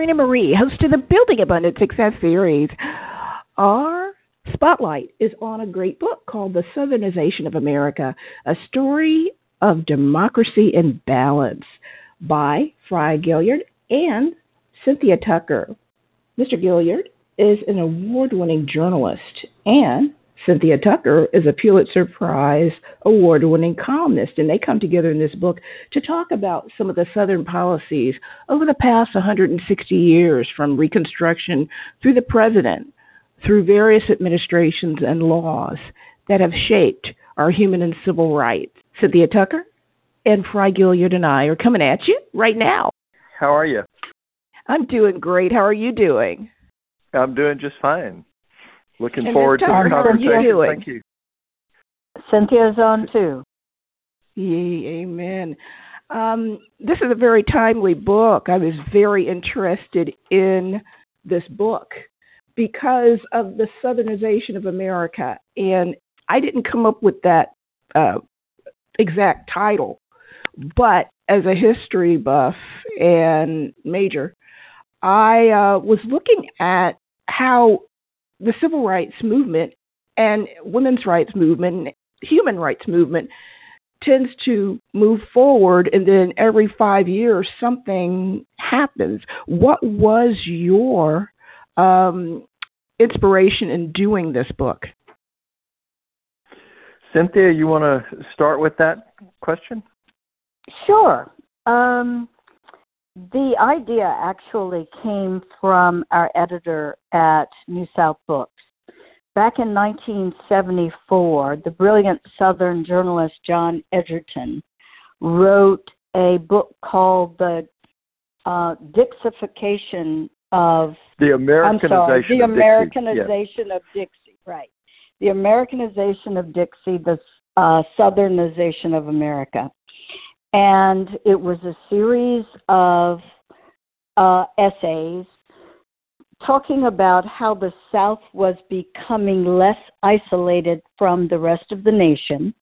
Sabrina Marie, host of the Building Abundant Success series. Our spotlight is on a great book called The Southernization of America, a story of democracy and balance by Frye Gaillard and Cynthia Tucker. Mr. Gaillard is an award winning journalist and Cynthia Tucker is a Pulitzer Prize award winning columnist, and they come together in this book to talk about some of the Southern policies over the past 160 years, from Reconstruction through the president, through various administrations and laws that have shaped our human and civil rights. Cynthia Tucker and Frye Gaillard and I are coming at you right now. How are you? I'm doing great. How are you doing? I'm doing just fine. Looking and forward to the conversation. Thank you. Cynthia's on too. Yay, amen. Um, this is a very timely book. I was very interested in this book because of the Southernization of America, and I didn't come up with that uh, exact title, but as a history buff and major, I uh, was looking at how the civil rights movement and women's rights movement, human rights movement tends to move forward and then every 5 years something happens. What was your um, inspiration in doing this book? Cynthia, you want to start with that question? Sure. Um, the idea actually came from our editor at New South Books. Back in 1974, the brilliant Southern journalist John Egerton wrote a book called The uh, Dixification of the Americanization, sorry, the of Americanization Dixie. of Dixie. Right, the Americanization of Dixie, the uh, Southernization of America and it was a series of uh, essays talking about how the South was becoming less isolated from the rest of the nation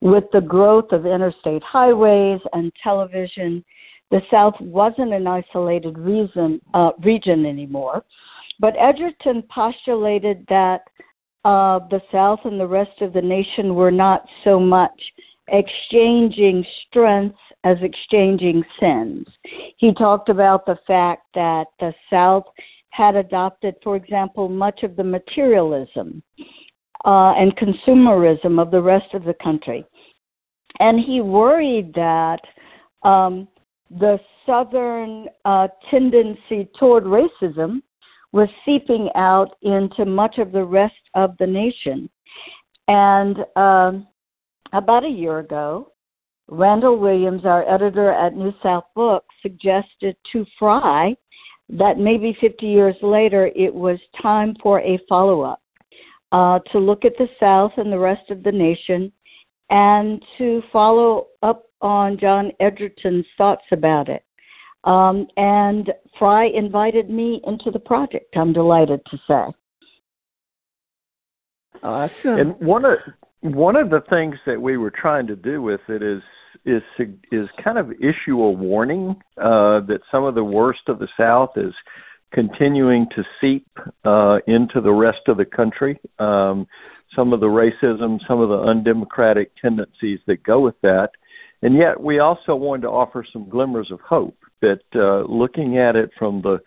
with the growth of interstate highways and television. The South wasn't an isolated reason, uh, region anymore. But Egerton postulated that uh, the South and the rest of the nation were not so much exchanging strengths as exchanging sins. He talked about the fact that the South had adopted, for example, much of the materialism uh, and consumerism of the rest of the country. And he worried that um, the Southern uh, tendency toward racism was seeping out into much of the rest of the nation. And um, about a year ago, Randall Williams, our editor at New South Books, suggested to Frye that maybe 50 years later it was time for a follow up uh, to look at the South and the rest of the nation and to follow up on John Egerton's thoughts about it. Um, and Frye invited me into the project, I'm delighted to say. Awesome. And one of one of the things that we were trying to do with it is is is kind of issue a warning uh, that some of the worst of the South is continuing to seep uh, into the rest of the country. Um, some of the racism, some of the undemocratic tendencies that go with that, and yet we also wanted to offer some glimmers of hope that uh, looking at it from the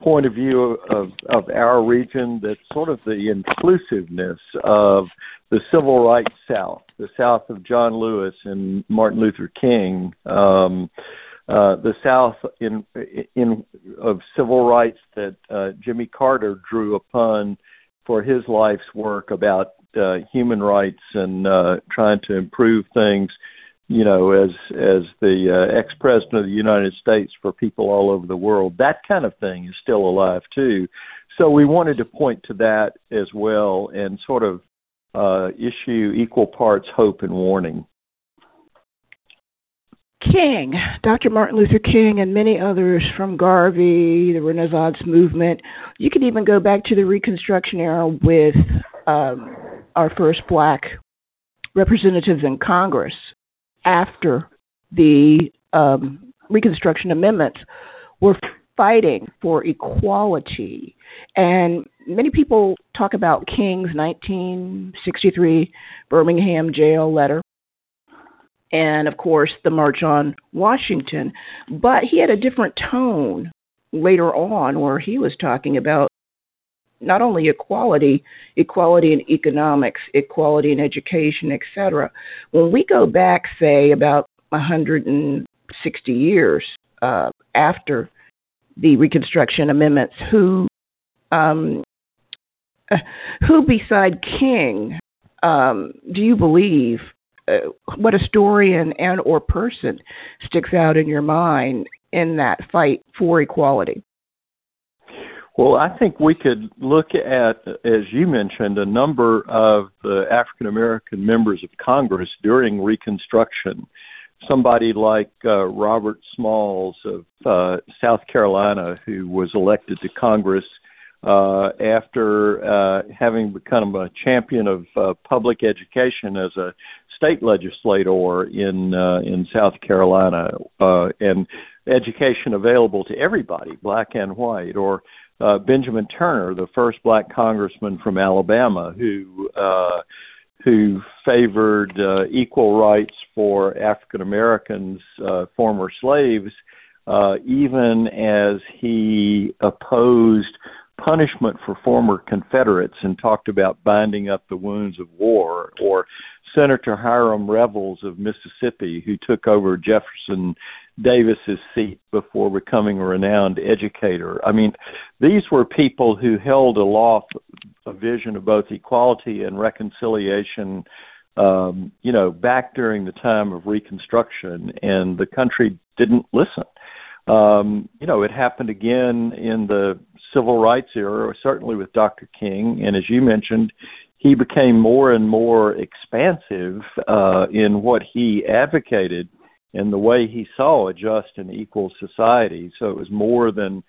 point of view of, of our region, that sort of the inclusiveness of the civil rights South, the South of John Lewis and Martin Luther King, um, uh, the South in in of civil rights that uh, Jimmy Carter drew upon for his life's work about uh, human rights and uh, trying to improve things. You know, as as the uh, ex president of the United States for people all over the world, that kind of thing is still alive too. So we wanted to point to that as well and sort of uh, issue equal parts hope and warning. King, Dr. Martin Luther King, and many others from Garvey, the Renaissance movement. You could even go back to the Reconstruction era with um, our first black representatives in Congress after the um, Reconstruction amendments were fighting for equality. And many people talk about King's 1963 Birmingham jail letter and, of course, the March on Washington. But he had a different tone later on where he was talking about not only equality, equality in economics, equality in education, etc. When we go back, say, about 160 years uh, after the Reconstruction Amendments, who um, who beside King um, do you believe? Uh, what historian and or person sticks out in your mind in that fight for equality? Well, I think we could look at, as you mentioned, a number of the African American members of Congress during Reconstruction. Somebody like uh, Robert Smalls of uh, South Carolina, who was elected to Congress uh, after uh, having become a champion of uh, public education as a state legislator in uh, in South Carolina, uh, and education available to everybody, black and white, or uh, Benjamin Turner, the first black congressman from Alabama, who uh, who favored uh, equal rights for African Americans, uh, former slaves, uh, even as he opposed punishment for former Confederates and talked about binding up the wounds of war, or Senator Hiram Revels of Mississippi, who took over Jefferson Davis's seat before becoming a renowned educator. I mean, these were people who held aloft a vision of both equality and reconciliation. Um, you know, back during the time of Reconstruction, and the country didn't listen. Um, you know, it happened again in the civil rights era, certainly with Dr. King, and as you mentioned, he became more and more expansive uh, in what he advocated and the way he saw a just and equal society. So it was more than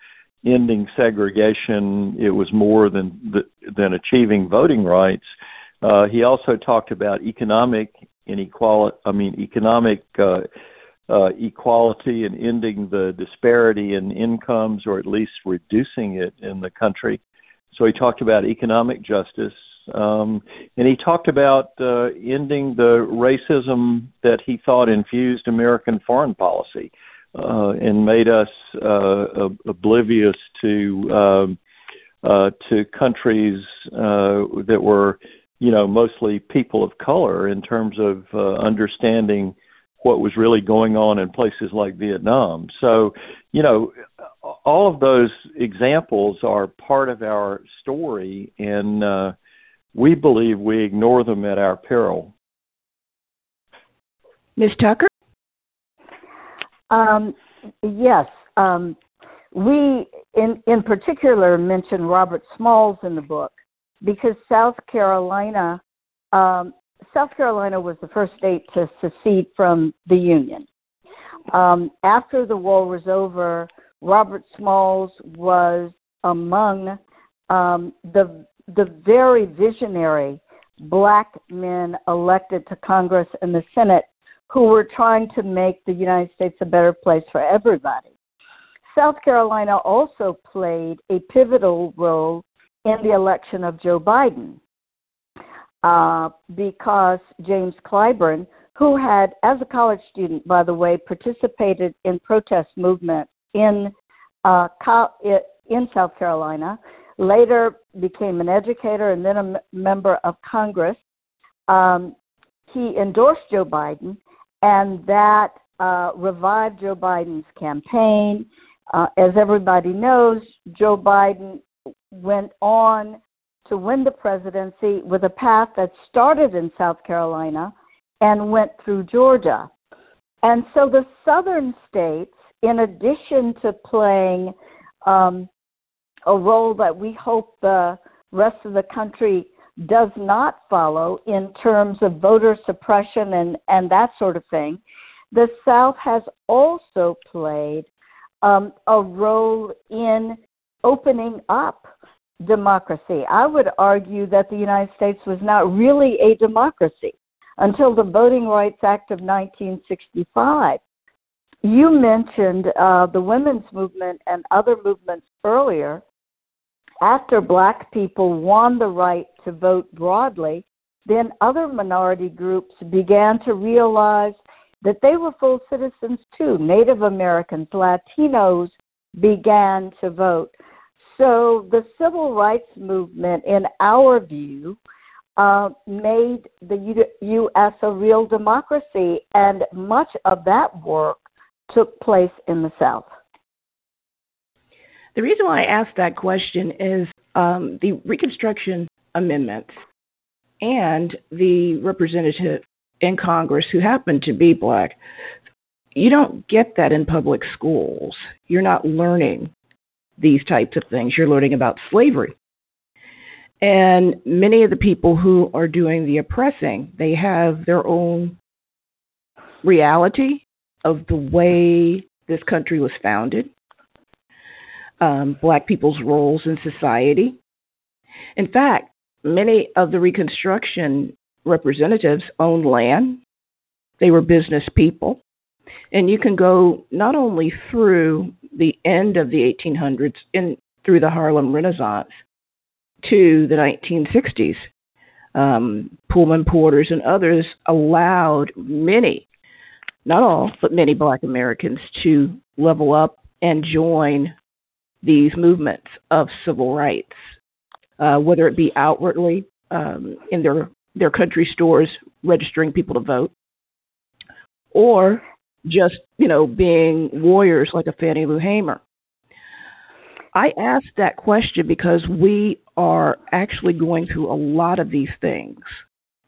ending segregation. It was more than than achieving voting rights. Uh, he also talked about economic inequality. I mean, economic uh, uh, equality and ending the disparity in incomes, or at least reducing it in the country. So he talked about economic justice. Um, and he talked about uh, ending the racism that he thought infused American foreign policy uh, and made us uh, oblivious to um, uh, to countries uh, that were, you know, mostly people of color in terms of uh, understanding what was really going on in places like Vietnam. So, you know, all of those examples are part of our story, and uh, we believe we ignore them at our peril. Ms. Tucker? Um, yes. Um, we, in, in particular, mention Robert Smalls in the book because South Carolina, um, South Carolina was the first state to secede from the Union. Um, after the war was over, Robert Smalls was among um, the the very visionary black men elected to Congress and the Senate who were trying to make the United States a better place for everybody. South Carolina also played a pivotal role in the election of Joe Biden uh, because James Clyburn, who had, as a college student, by the way, participated in protest movement in uh, in South Carolina, later became an educator and then a m- member of Congress. Um, he endorsed Joe Biden, and that uh, revived Joe Biden's campaign. Uh, as everybody knows, Joe Biden went on to win the presidency with a path that started in South Carolina and went through Georgia. And so the southern states, in addition to playing um, a role that we hope the rest of the country does not follow in terms of voter suppression and, and that sort of thing, the South has also played um, a role in opening up democracy. I would argue that the United States was not really a democracy until the Voting Rights Act of 1965. you mentioned uh, the women's movement and other movements earlier. After black people won the right to vote broadly, then other minority groups began to realize that they were full citizens too. Native Americans, Latinos began to vote. So the civil rights movement, in our view, uh, made the U.S. a real democracy, and much of that work took place in the South. The reason why I asked that question is um, the Reconstruction Amendments and the representative in Congress who happen to be black. You don't get that in public schools. You're not learning these types of things. You're learning about slavery. And many of the people who are doing the oppressing, they have their own reality of the way this country was founded, um, black people's roles in society. In fact, many of the Reconstruction representatives owned land, they were business people. And you can go not only through the end of the 1800s and through the Harlem Renaissance to the 1960s. Um, Pullman Porters and others allowed many, not all, but many black Americans to level up and join these movements of civil rights uh, whether it be outwardly um, in their their country stores registering people to vote, or just you know being warriors like a Fannie Lou Hamer. I asked that question because we are actually going through a lot of these things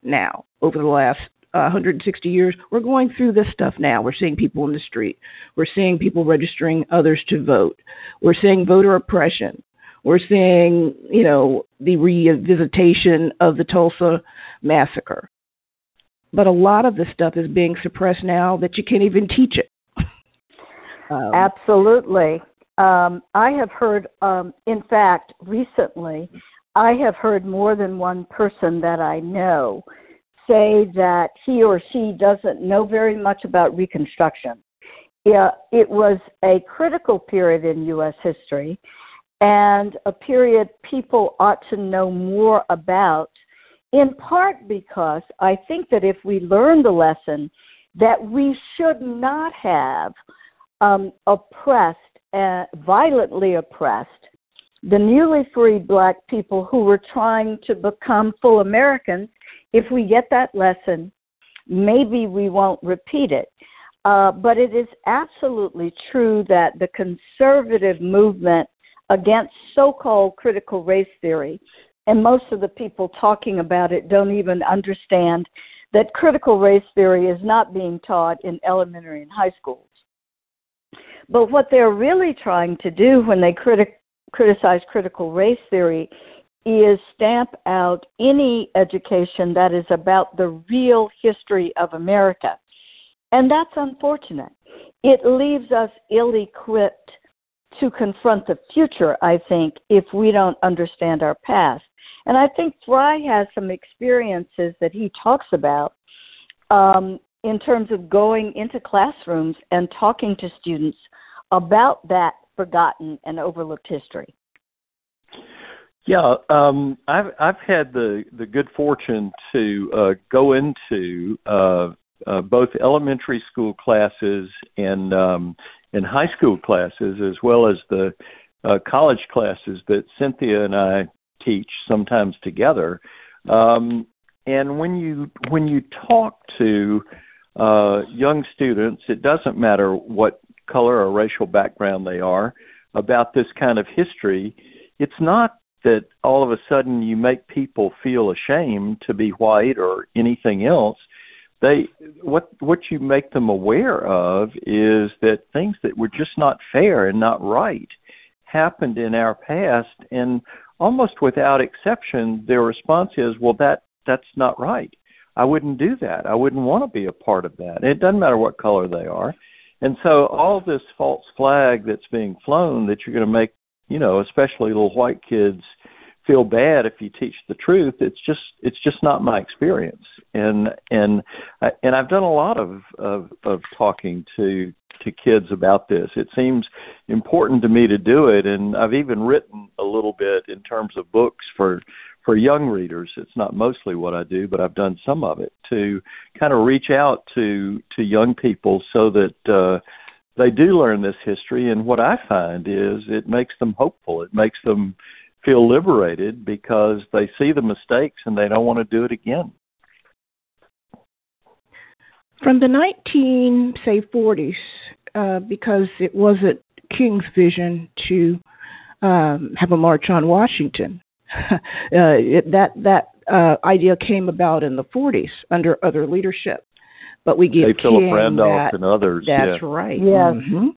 now over the last uh, 160 years. We're going through this stuff now. We're seeing people in the street. We're seeing people registering others to vote. We're seeing voter oppression. We're seeing, you know, the revisitation of the Tulsa massacre. But a lot of this stuff is being suppressed now that you can't even teach it. Um, Absolutely. Um, I have heard, um, in fact, recently, I have heard more than one person that I know say that he or she doesn't know very much about Reconstruction. Yeah, it was a critical period in U.S. history and a period people ought to know more about, in part because I think that if we learn the lesson that we should not have um, oppressed, uh, violently oppressed, the newly freed black people who were trying to become full Americans, if we get that lesson, maybe we won't repeat it. Uh, but it is absolutely true that the conservative movement against so called critical race theory. And most of the people talking about it don't even understand that critical race theory is not being taught in elementary and high schools. But what they're really trying to do when they criti- criticize critical race theory is stamp out any education that is about the real history of America. And that's unfortunate. It leaves us ill equipped to confront the future, I think, if we don't understand our past. And I think Frye has some experiences that he talks about um, in terms of going into classrooms and talking to students about that forgotten and overlooked history. Yeah, um, I've I've had the the good fortune to uh, go into uh, uh, both elementary school classes and um, in high school classes as well as the uh, college classes that Cynthia and I teach sometimes together. Um, and when you when you talk to uh, young students, it doesn't matter what color or racial background they are about this kind of history. It's not that all of a sudden you make people feel ashamed to be white or anything else they what what you make them aware of is that things that were just not fair and not right happened in our past and almost without exception their response is well that that's not right. I wouldn't do that. I wouldn't want to be a part of that. It doesn't matter what color they are. And so all this false flag that's being flown that you're going to make you know especially little white kids feel bad if you teach the truth it's just it's just not my experience and and I, and I've done a lot of of, of talking to to kids about this. It seems important to me to do it, and I've even written a little bit in terms of books for for young readers. It's not mostly what I do, but I've done some of it to kind of reach out to to young people so that uh, they do learn this history. And what I find is it makes them hopeful. It makes them feel liberated because they see the mistakes and they don't want to do it again. From the 19 say 40s, uh, because it wasn't King's vision to um, have a march on Washington. uh, it, that that uh, idea came about in the 40s under other leadership, but we give A. Philip King Randolph that, and others. That's yeah. right. Yes. Mm-hmm.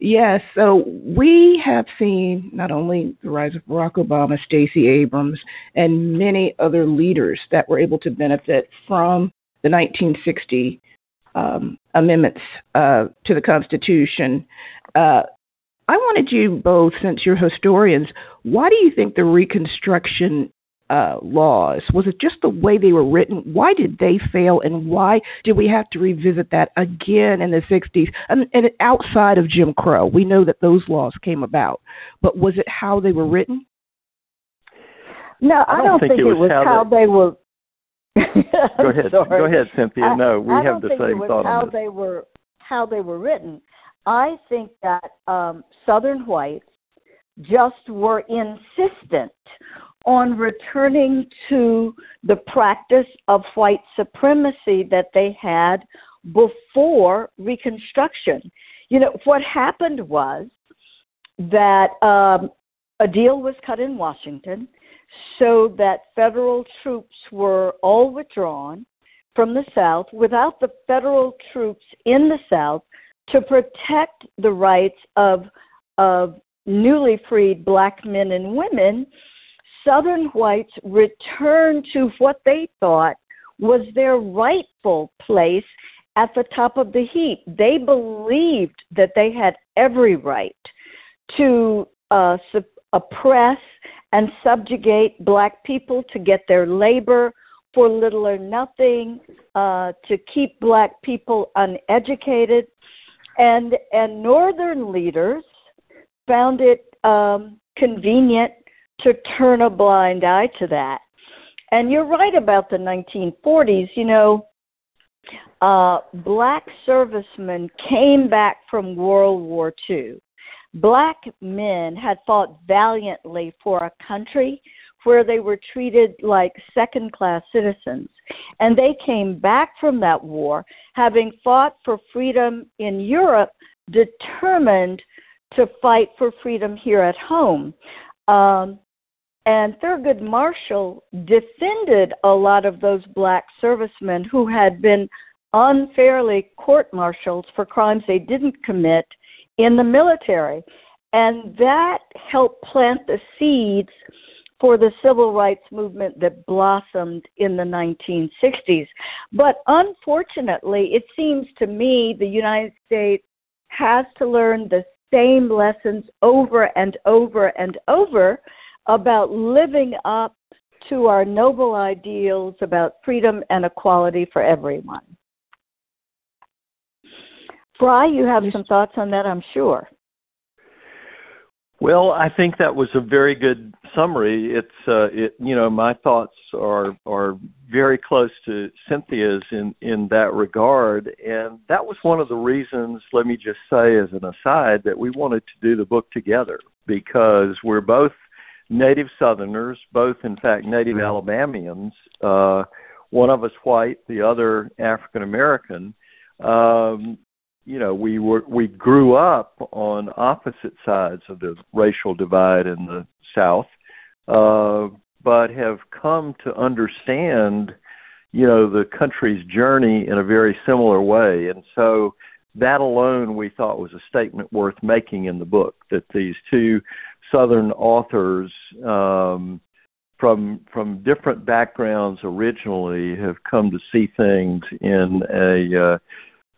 Yes, so we have seen not only the rise of Barack Obama, Stacey Abrams, and many other leaders that were able to benefit from the 1960 um, amendments uh, to the Constitution. Uh, I wanted you both, since you're historians, why do you think the Reconstruction uh, laws? Was it just the way they were written? Why did they fail, and why did we have to revisit that again in the 60s? And, and outside of Jim Crow, we know that those laws came about, but was it how they were written? No, I, I don't don't think think, it was was how how they were. Go ahead. Sorry. Go ahead, Cynthia. No, we I have the same it was thought how on this. they were how they were written. I think that um, Southern whites just were insistent on returning to the practice of white supremacy that they had before Reconstruction. You know, what happened was that um, a deal was cut in Washington so that federal troops were all withdrawn from the South without the federal troops in the South to protect the rights of of newly freed black men and women, Southern whites returned to what they thought was their rightful place at the top of the heap. They believed that they had every right to uh, su- oppress and subjugate black people to get their labor for little or nothing, uh, to keep black people uneducated, and and northern leaders found it um, convenient to turn a blind eye to that. And you're right about the 1940s. You know, uh, black servicemen came back from World War II. Black men had fought valiantly for a country where they were treated like second class citizens. And they came back from that war having fought for freedom in Europe, determined to fight for freedom here at home. Um, and Thurgood Marshall defended a lot of those black servicemen who had been unfairly court martialed for crimes they didn't commit in the military. And that helped plant the seeds for the civil rights movement that blossomed in the 1960s. But unfortunately, it seems to me the United States has to learn the same lessons over and over and over about living up to our noble ideals about freedom and equality for everyone. Frye, you have some thoughts on that, I'm sure. Well, I think that was a very good summary. It's uh, it you know my thoughts are are very close to Cynthia's in in that regard, and that was one of the reasons. Let me just say as an aside that we wanted to do the book together because we're both native Southerners, both in fact native Alabamians. Uh, one of us white, the other African American. Um, you know we were we grew up on opposite sides of the racial divide in the south uh but have come to understand you know the country's journey in a very similar way and so that alone we thought was a statement worth making in the book that these two southern authors um from from different backgrounds originally have come to see things in a uh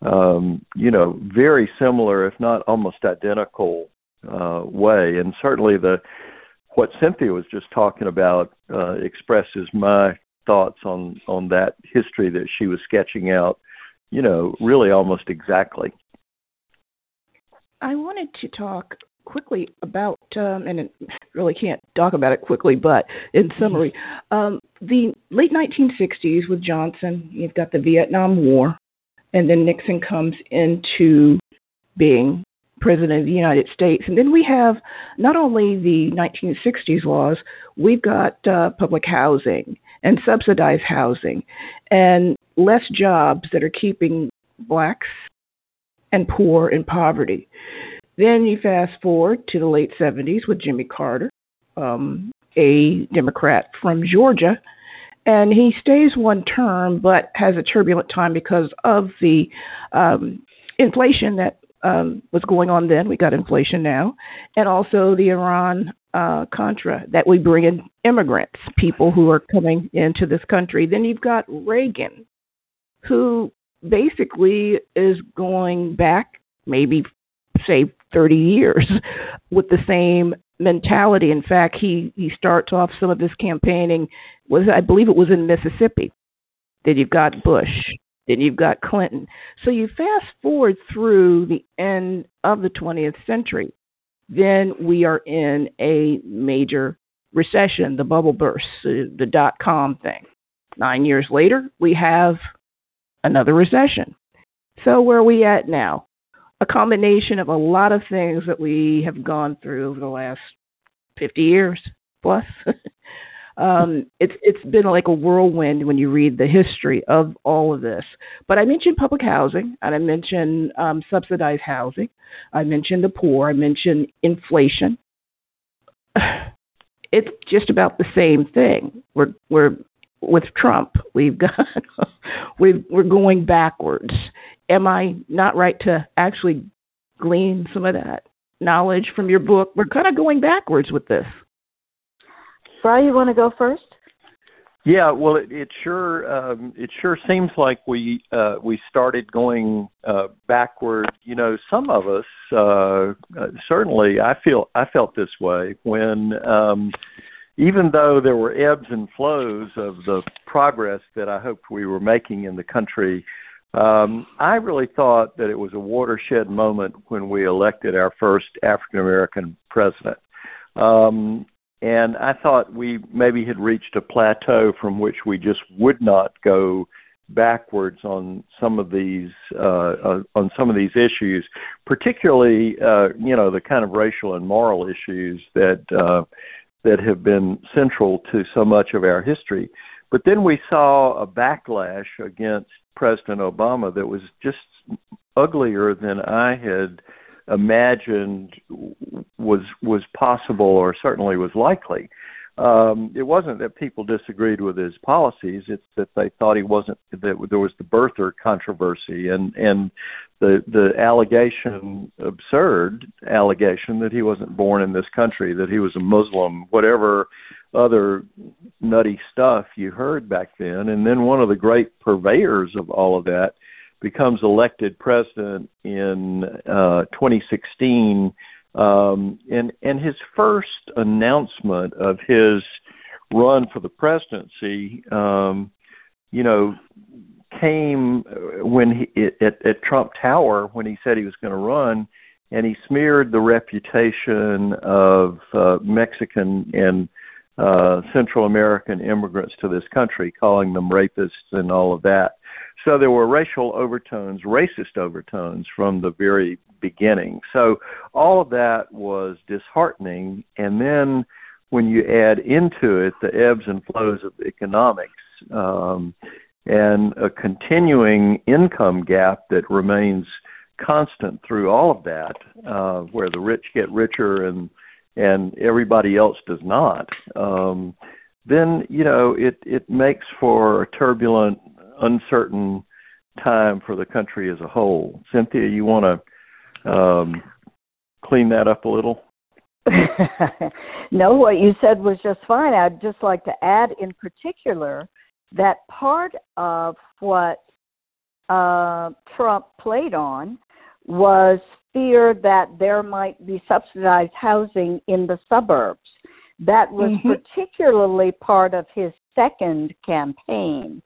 um, you know, very similar, if not almost identical, uh, way. And certainly the what Cynthia was just talking about uh, expresses my thoughts on on that history that she was sketching out. You know, really almost exactly. I wanted to talk quickly about, um, and really can't talk about it quickly, but in summary, um, the late 1960s with Johnson, you've got the Vietnam War, and then Nixon comes into being president of the United States. And then we have not only the 1960s laws, we've got uh, public housing and subsidized housing and less jobs that are keeping blacks and poor in poverty. Then you fast forward to the late 70s with Jimmy Carter, um, a Democrat from Georgia, and he stays one term but has a turbulent time because of the um, inflation that um, was going on then. We got inflation now, and also the Iran uh, Contra that we bring in immigrants, people who are coming into this country. Then you've got Reagan, who basically is going back maybe say 30 years with the same mentality. In fact, he he starts off some of his campaigning was I believe it was in Mississippi. Then you've got Bush. Then you've got Clinton. So you fast forward through the end of the 20th century. Then we are in a major recession, the bubble burst, the dot com thing. Nine years later, we have another recession. So where are we at now? A combination of a lot of things that we have gone through over the last 50 years plus. um, it's it's been like a whirlwind when you read the history of all of this. But I mentioned public housing, and I mentioned um, subsidized housing. I mentioned the poor. I mentioned inflation. It's just about the same thing. We're we're with Trump. We've got we we're going backwards am I not right to actually glean some of that knowledge from your book? We're kind of going backwards with this. Brian, you want to go first? Yeah, well, it, it sure um, it sure seems like we uh, we started going uh, backward. You know, some of us uh, uh certainly I feel I felt this way when um, even though there were ebbs and flows of the progress that I hoped we were making in the country um, I really thought that it was a watershed moment when we elected our first African American president. Um, and I thought we maybe had reached a plateau from which we just would not go backwards on some of these uh, uh, on some of these issues, particularly uh, you know the kind of racial and moral issues that uh, that have been central to so much of our history. But then we saw a backlash against President Obama that was just uglier than I had imagined was was possible or certainly was likely. Um, it wasn't that people disagreed with his policies; it's that they thought he wasn't. That there was the birther controversy and and the the allegation, absurd allegation, that he wasn't born in this country, that he was a Muslim, whatever other nutty stuff you heard back then. And then one of the great purveyors of all of that becomes elected president in uh, 2016. Um, and and his first announcement of his run for the presidency, um, you know, came when he at, at Trump Tower when he said he was going to run, and he smeared the reputation of uh, Mexican and uh, Central American immigrants to this country, calling them rapists and all of that. So there were racial overtones, racist overtones from the very beginning. So all of that was disheartening. And then when you add into it the ebbs and flows of economics um, and a continuing income gap that remains constant through all of that, uh, where the rich get richer and and everybody else does not, um, then you know it it makes for a turbulent, uncertain time for the country as a whole. Cynthia, you want to um, clean that up a little? no, what you said was just fine. I'd just like to add, in particular, that part of what uh, Trump played on was fear that there might be subsidized housing in the suburbs. That was mm-hmm. particularly part of his second campaign.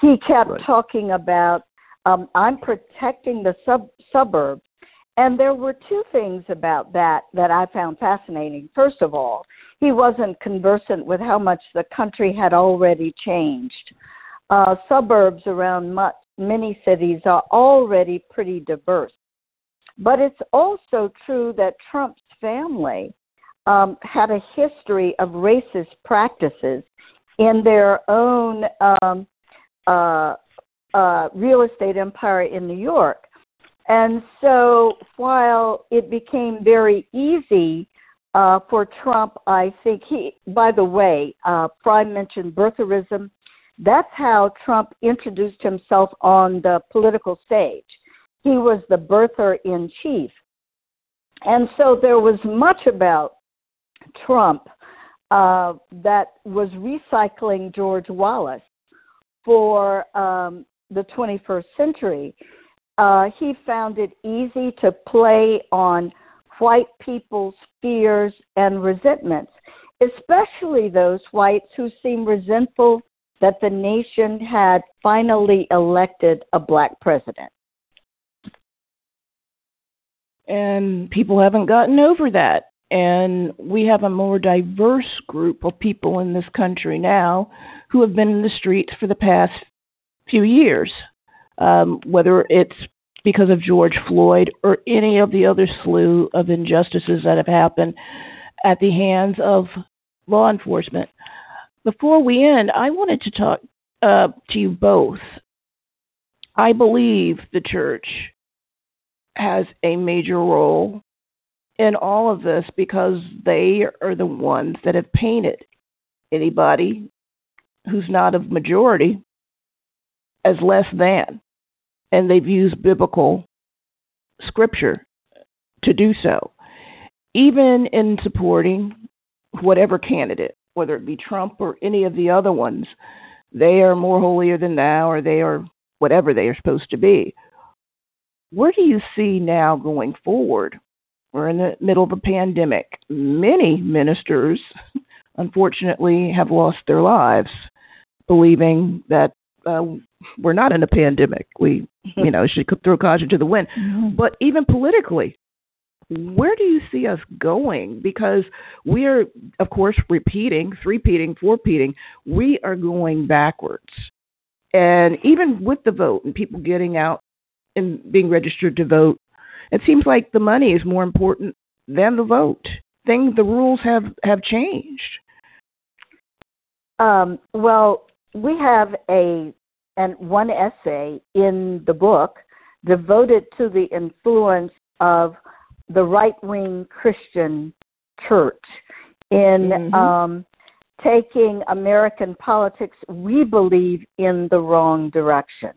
He kept Right. talking about, um, I'm protecting the sub- suburbs. And there were two things about that that I found fascinating. First of all, he wasn't conversant with how much the country had already changed. Uh, suburbs around much, many cities are already pretty diverse. But it's also true that Trump's family um, had a history of racist practices in their own um, uh, uh, real estate empire in New York. And so while it became very easy uh, for Trump, I think he, by the way, uh, mentioned birtherism. That's how Trump introduced himself on the political stage. He was the birther in chief. And so there was much about Trump uh, that was recycling George Wallace for um, the 21st century. Uh, he found it easy to play on white people's fears and resentments, especially those whites who seem resentful that the nation had finally elected a black president. and people haven't gotten over that. And we have a more diverse group of people in this country now who have been in the streets for the past few years, um, whether it's because of George Floyd or any of the other slew of injustices that have happened at the hands of law enforcement. Before we end, I wanted to talk uh, to you both. I believe the church has a major role in all of this because they are the ones that have painted anybody who's not of majority as less than. And they've used biblical scripture to do so. Even in supporting whatever candidate, whether it be Trump or any of the other ones, they are more holier than thou or they are whatever they are supposed to be where do you see now going forward? We're in the middle of a pandemic. Many ministers, unfortunately, have lost their lives believing that uh, we're not in a pandemic. We, you know, should throw caution to the wind. Mm-hmm. But even politically, where do you see us going? Because we are, of course, repeating, three-peating, four-peating. We are going backwards. And even with the vote and people getting out and being registered to vote, it seems like the money is more important than the vote. Things, the rules have have changed. Um, well, we have a and one essay in the book devoted to the influence of the right wing Christian church in Mhm. um, taking American politics, we believe, in the wrong direction.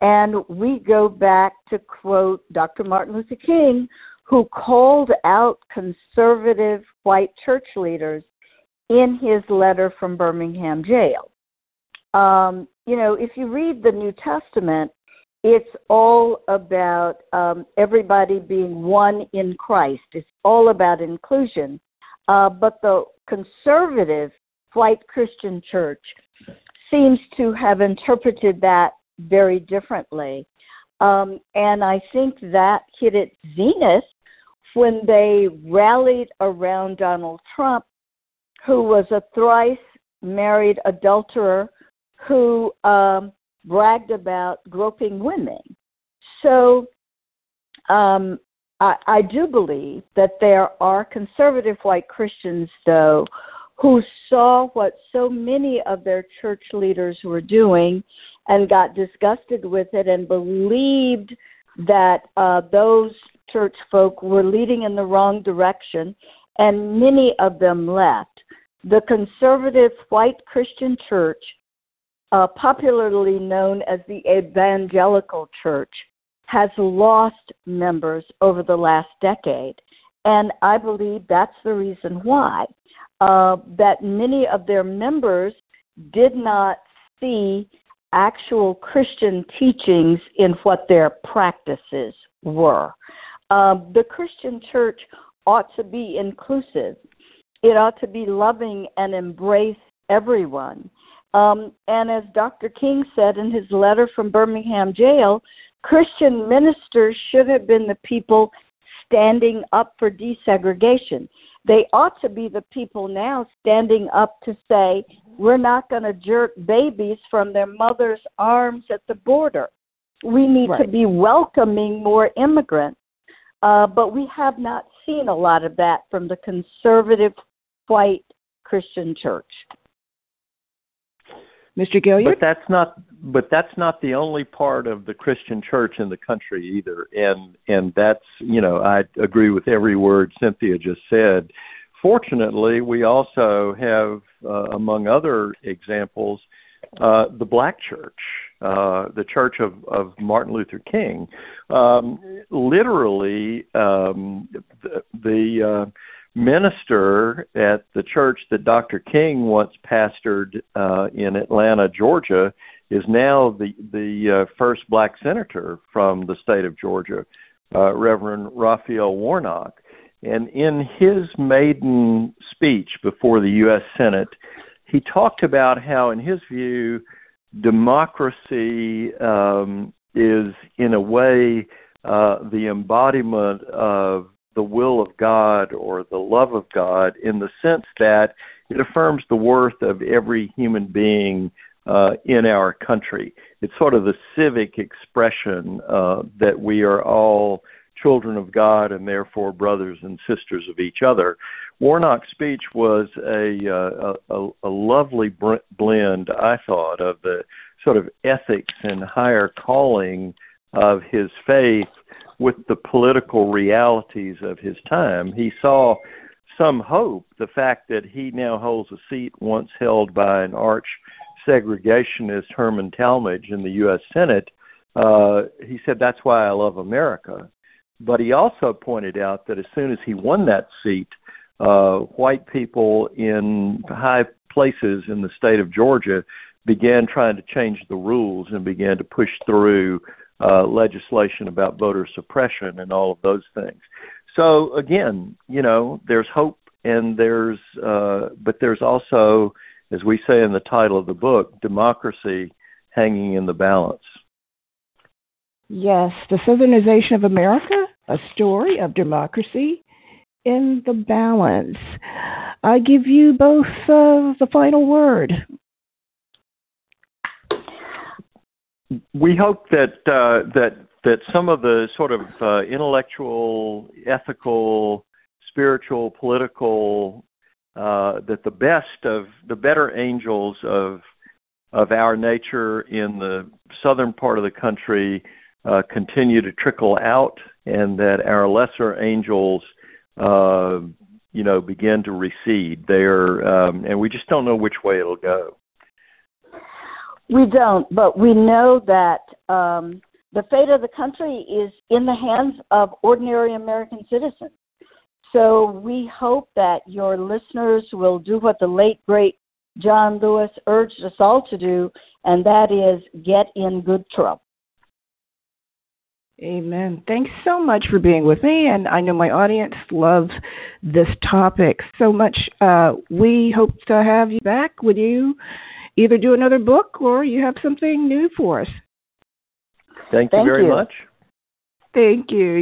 And we go back to quote Dr. Martin Luther King, who called out conservative white church leaders in his letter from Birmingham jail. Um, you know, if you read the New Testament, it's all about um, everybody being one in Christ. It's all about inclusion. Uh, but the conservative white Christian church seems to have interpreted that very differently. Um, and I think that hit its zenith when they rallied around Donald Trump, who was a thrice married adulterer who um, bragged about groping women. So um, I, I do believe that there are conservative white Christians, though, who saw what so many of their church leaders were doing and got disgusted with it and believed that uh, those church folk were leading in the wrong direction, and many of them left. The conservative white Christian church, uh, popularly known as the evangelical church, has lost members over the last decade. And I believe that's the reason why. Uh, that many of their members did not see actual Christian teachings in what their practices were. Um, the Christian church ought to be inclusive. It ought to be loving and embrace everyone. Um, and as Dr. King said in his letter from Birmingham jail, Christian ministers should have been the people standing up for desegregation. They ought to be the people now standing up to say, we're not going to jerk babies from their mother's arms at the border. We need right. to be welcoming more immigrants. Uh, but we have not seen a lot of that from the conservative white Christian church. Mr. Gaillard? But that's not but that's not the only part of the Christian church in the country either. And and that's you know, I agree with every word Cynthia just said. Fortunately, we also have uh, among other examples uh, the black church, uh, the church of, of Martin Luther King. Um, literally, um, the, the uh, minister at the church that Dr. King once pastored uh, in Atlanta, Georgia, is now the the uh, first black senator from the state of Georgia, uh, Reverend Raphael Warnock. And in his maiden speech before the U.S. Senate, he talked about how, in his view, democracy um, is, in a way, uh, the embodiment of the will of God or the love of God in the sense that it affirms the worth of every human being uh, in our country. It's sort of the civic expression uh, that we are all children of God and therefore brothers and sisters of each other. Warnock's speech was a uh, a, a lovely blend, I thought, of the sort of ethics and higher calling of his faith with the political realities of his time. He saw some hope, the fact that he now holds a seat once held by an arch segregationist Herman Talmadge in the U.S. Senate. Uh, he said, That's why I love America. But he also pointed out that as soon as he won that seat, uh, white people in high places in the state of Georgia began trying to change the rules and began to push through uh, legislation about voter suppression and all of those things. So again, you know, there's hope and there's, uh, but there's also, as we say in the title of the book, democracy hanging in the balance. Yes, the Southernization of America, a story of democracy in the balance. I give you both uh, the final word. We hope that uh, that that some of the sort of uh, intellectual, ethical, spiritual, political, uh, that the best of the better angels of of our nature in the southern part of the country uh, continue to trickle out, and that our lesser angels, uh, you know, begin to recede. There, um, and we just don't know which way it'll go. We don't, but we know that um, the fate of the country is in the hands of ordinary American citizens. So we hope that your listeners will do what the late, great John Lewis urged us all to do, and that is get in good trouble. Amen. Thanks so much for being with me, and I know my audience loves this topic so much. Uh, we hope to have you back. Would you either do another book or you have something new for us. Thank you Thank very you. much. Thank you.